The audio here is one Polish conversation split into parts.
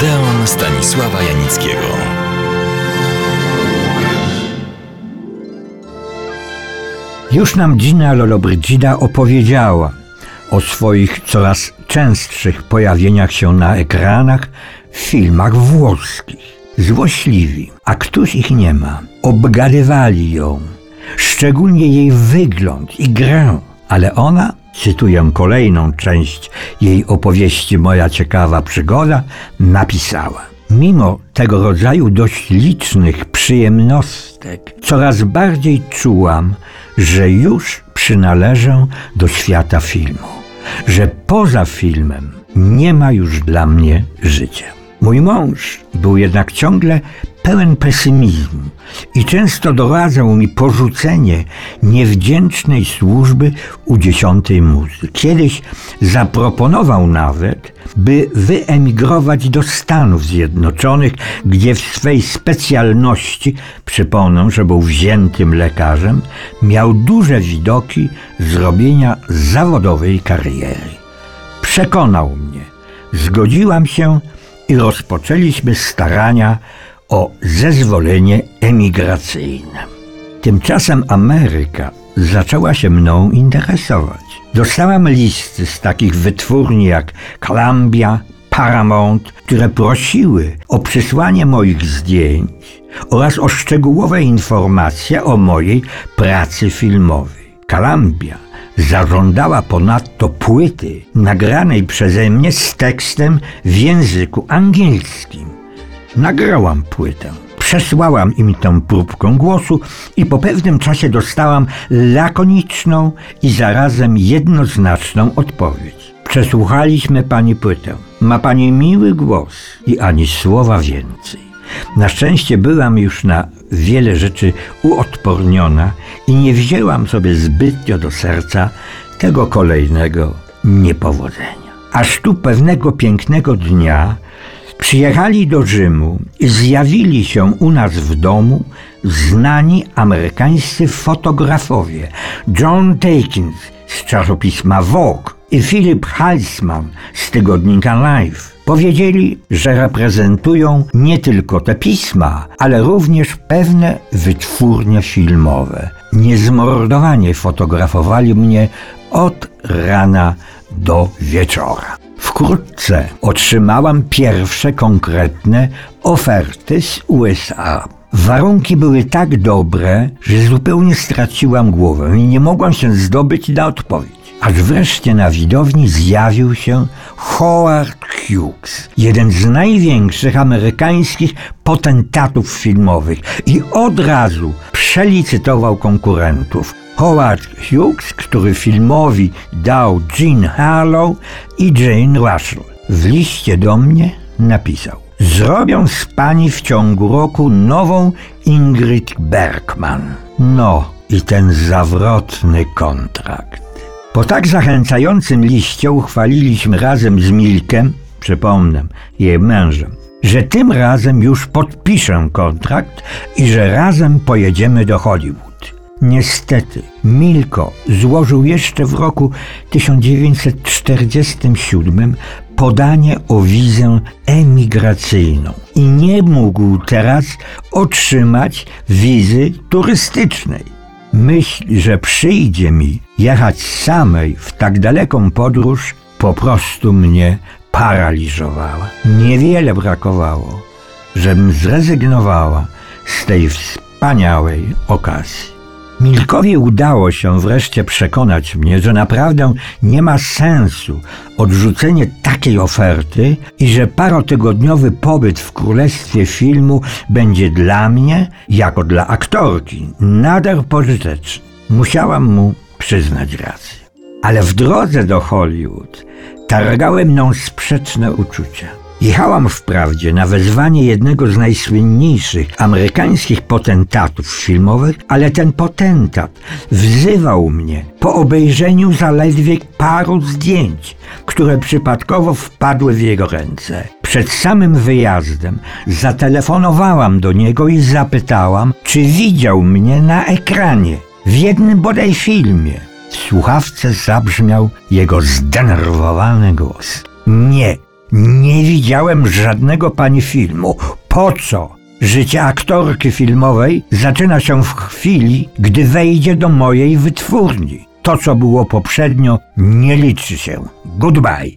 Odeon Stanisława Janickiego. Już nam Gina Lollobrigida opowiedziała o swoich coraz częstszych pojawieniach się na ekranach w filmach włoskich. Złośliwi, a któż ich nie ma, obgadywali ją, szczególnie jej wygląd i grę, ale ona, cytuję kolejną część jej opowieści Moja ciekawa przygoda, napisała. Mimo tego rodzaju dość licznych przyjemnostek, coraz bardziej czułam, że już przynależę do świata filmu, że poza filmem nie ma już dla mnie życia. Mój mąż był jednak ciągle pełen pesymizmu i często doradzał mi porzucenie niewdzięcznej służby u dziesiątej muzy. Kiedyś zaproponował nawet, by wyemigrować do Stanów Zjednoczonych, gdzie w swej specjalności, przypomnę, że był wziętym lekarzem, miał duże widoki zrobienia zawodowej kariery. Przekonał mnie. Zgodziłam się i rozpoczęliśmy starania o zezwolenie emigracyjne. Tymczasem Ameryka zaczęła się mną interesować. Dostałam listy z takich wytwórni jak Columbia, Paramount, które prosiły o przysłanie moich zdjęć oraz o szczegółowe informacje o mojej pracy filmowej. Columbia zażądała ponadto płyty nagranej przeze mnie z tekstem w języku angielskim. Nagrałam płytę. Przesłałam im tę próbkę głosu i po pewnym czasie dostałam lakoniczną i zarazem jednoznaczną odpowiedź. Przesłuchaliśmy pani płytę. Ma pani miły głos i ani słowa więcej. Na szczęście byłam już na wiele rzeczy uodporniona i nie wzięłam sobie zbytnio do serca tego kolejnego niepowodzenia. Aż tu pewnego pięknego dnia przyjechali do Rzymu i zjawili się u nas w domu znani amerykańscy fotografowie John Takins z czasopisma Vogue i Philip Halsman z tygodnika Life. Powiedzieli, że reprezentują nie tylko te pisma, ale również pewne wytwórnie filmowe. Niezmordowanie fotografowali mnie od rana do wieczora. Wkrótce otrzymałam pierwsze konkretne oferty z USA. Warunki były tak dobre, że zupełnie straciłam głowę i nie mogłam się zdobyć na odpowiedź. Aż wreszcie na widowni zjawił się Howard Hughes, jeden z największych amerykańskich potentatów filmowych i od razu przelicytował konkurentów. Howard Hughes, który filmowi dał Jean Harlow i Jane Russell. W liście do mnie napisał: Zrobią z pani w ciągu roku nową Ingrid Bergman. No i ten zawrotny kontrakt. Po tak zachęcającym liście uchwaliliśmy razem z Milkiem, przypomnę, jej mężem, że tym razem już podpiszę kontrakt i że razem pojedziemy do Hollywood. Niestety, Milko złożył jeszcze w roku 1947 podanie o wizę emigracyjną i nie mógł teraz otrzymać wizy turystycznej. Myśl, że przyjdzie mi jechać samej w tak daleką podróż, po prostu mnie paraliżowała. Niewiele brakowało, żebym zrezygnowała z tej wspaniałej okazji. Milkowi udało się wreszcie przekonać mnie, że naprawdę nie ma sensu odrzucenie takiej oferty i że parotygodniowy pobyt w królestwie filmu będzie dla mnie, jako dla aktorki, nader pożyteczny. Musiałam mu przyznać rację. Ale w drodze do Hollywood targały mną sprzeczne uczucia. Jechałam wprawdzie na wezwanie jednego z najsłynniejszych amerykańskich potentatów filmowych, ale ten potentat wzywał mnie po obejrzeniu zaledwie paru zdjęć, które przypadkowo wpadły w jego ręce. Przed samym wyjazdem zatelefonowałam do niego i zapytałam, czy widział mnie na ekranie, w jednym bodaj filmie. W słuchawce zabrzmiał jego zdenerwowany głos. Nie, Nie widziałem żadnego pani filmu. Po co? Życie aktorki filmowej zaczyna się w chwili, gdy wejdzie do mojej wytwórni. To, co było poprzednio, nie liczy się. Goodbye.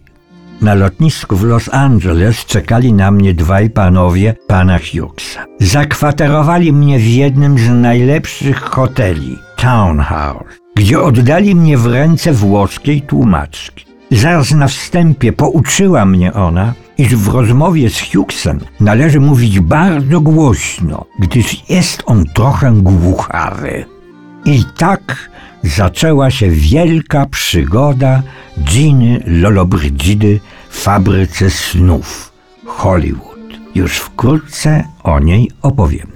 Na lotnisku w Los Angeles czekali na mnie dwaj panowie pana Hughesa. Zakwaterowali mnie w jednym z najlepszych hoteli, Townhouse, gdzie oddali mnie w ręce włoskiej tłumaczki. Zaraz na wstępie pouczyła mnie ona, iż w rozmowie z Hughesem należy mówić bardzo głośno, gdyż jest on trochę głuchawy. I tak zaczęła się wielka przygoda Giny Lollobrigida w fabryce snów Hollywood. Już wkrótce o niej opowiem.